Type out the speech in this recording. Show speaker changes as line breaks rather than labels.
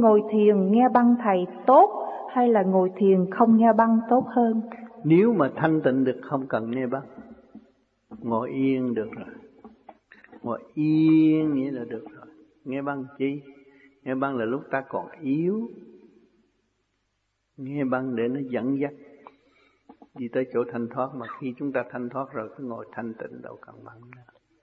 ngồi thiền nghe băng thầy tốt hay là ngồi thiền không nghe băng tốt hơn?
Nếu mà thanh tịnh được, không cần nghe băng. Ngồi yên được rồi. Ngồi yên nghĩa là được rồi. Nghe băng chi? Nghe băng là lúc ta còn yếu. Nghe băng để nó dẫn dắt đi tới chỗ thanh thoát mà khi chúng ta thanh thoát rồi, cứ ngồi thanh tịnh đâu cần băng nữa.